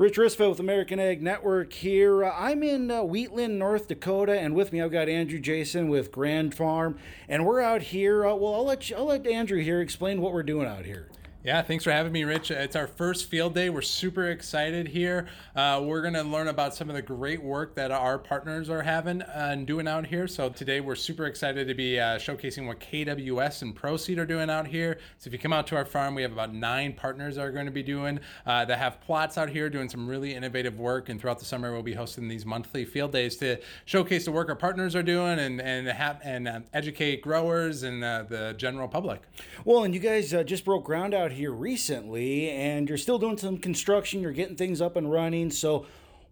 Rich Risfeld with American Ag Network here. Uh, I'm in uh, Wheatland, North Dakota, and with me I've got Andrew Jason with Grand Farm, and we're out here. Uh, well, I'll let you, I'll let Andrew here explain what we're doing out here. Yeah, thanks for having me, Rich. It's our first field day. We're super excited here. Uh, we're going to learn about some of the great work that our partners are having and doing out here. So today we're super excited to be uh, showcasing what KWS and ProSeed are doing out here. So if you come out to our farm, we have about nine partners that are going to be doing uh, that have plots out here doing some really innovative work. And throughout the summer, we'll be hosting these monthly field days to showcase the work our partners are doing and and and uh, educate growers and uh, the general public. Well, and you guys uh, just broke ground out out here recently and you're still doing some construction, you're getting things up and running. So,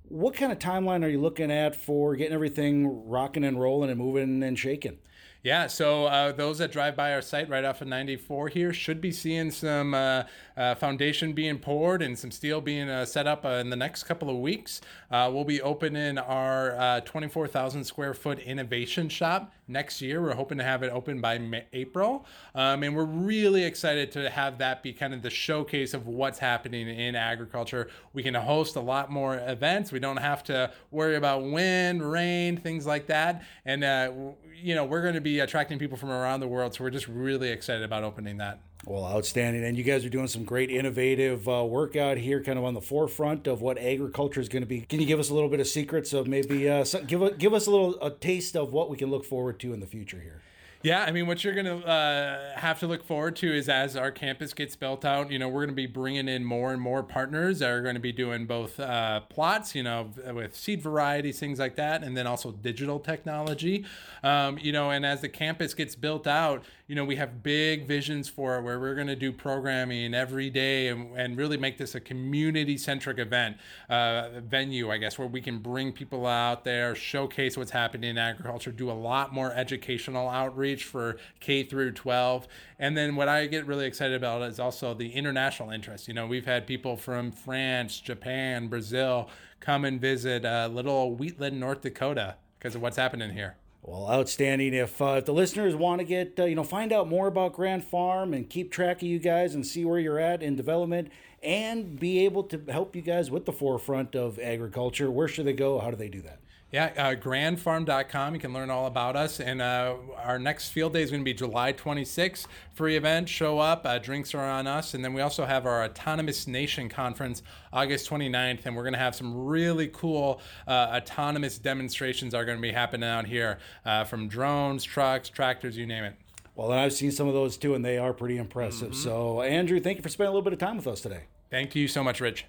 what kind of timeline are you looking at for getting everything rocking and rolling and moving and shaking? Yeah, so uh, those that drive by our site right off of 94 here should be seeing some uh, uh, foundation being poured and some steel being uh, set up uh, in the next couple of weeks. Uh, we'll be opening our 24,000 square foot innovation shop next year. We're hoping to have it open by May- April. Um, and we're really excited to have that be kind of the showcase of what's happening in agriculture. We can host a lot more events. We don't have to worry about wind, rain, things like that. And, you know, we're going to be be attracting people from around the world. So we're just really excited about opening that. Well, outstanding. And you guys are doing some great innovative uh, work out here, kind of on the forefront of what agriculture is going to be. Can you give us a little bit of secrets of maybe uh, give, a, give us a little a taste of what we can look forward to in the future here? Yeah, I mean, what you're to uh, have to look forward to is as our campus gets built out, you know, we're to be bringing in more and more partners that are going to be doing both uh, plots, you know, with seed varieties, things like that, and then also digital technology. Um, you know, and as the campus gets built out, you know, we have big visions for it where we're to do programming every day and, and really make this a community centric event, uh, venue, I guess, where we can bring people out there, showcase what's happening in agriculture, do a lot more educational outreach outreach for K through 12. And then what I get really excited about is also the international interest. You know, we've had people from France, Japan, Brazil come and visit uh, little Wheatland, North Dakota because of what's happening here. Well, outstanding. If, uh, if the listeners want to get, uh, you know, find out more about Grand Farm and keep track of you guys and see where you're at in development and be able to help you guys with the forefront of agriculture, where should they go? How do they do that? Yeah, uh, grandfarm.com. You can learn all about us. And uh, our next field day is going to be July 26th. Free event. Show up. Uh, drinks are on us. And then we also have our Autonomous Nation Conference August 29th. And we're going to have some really cool uh, autonomous demonstrations are going to be happening out here uh, from drones, trucks, tractors, you name it. Well, and I've seen some of those too, and they are pretty impressive. Mm-hmm. So, Andrew, thank you for spending a little bit of time with us today. Thank you so much, Rich.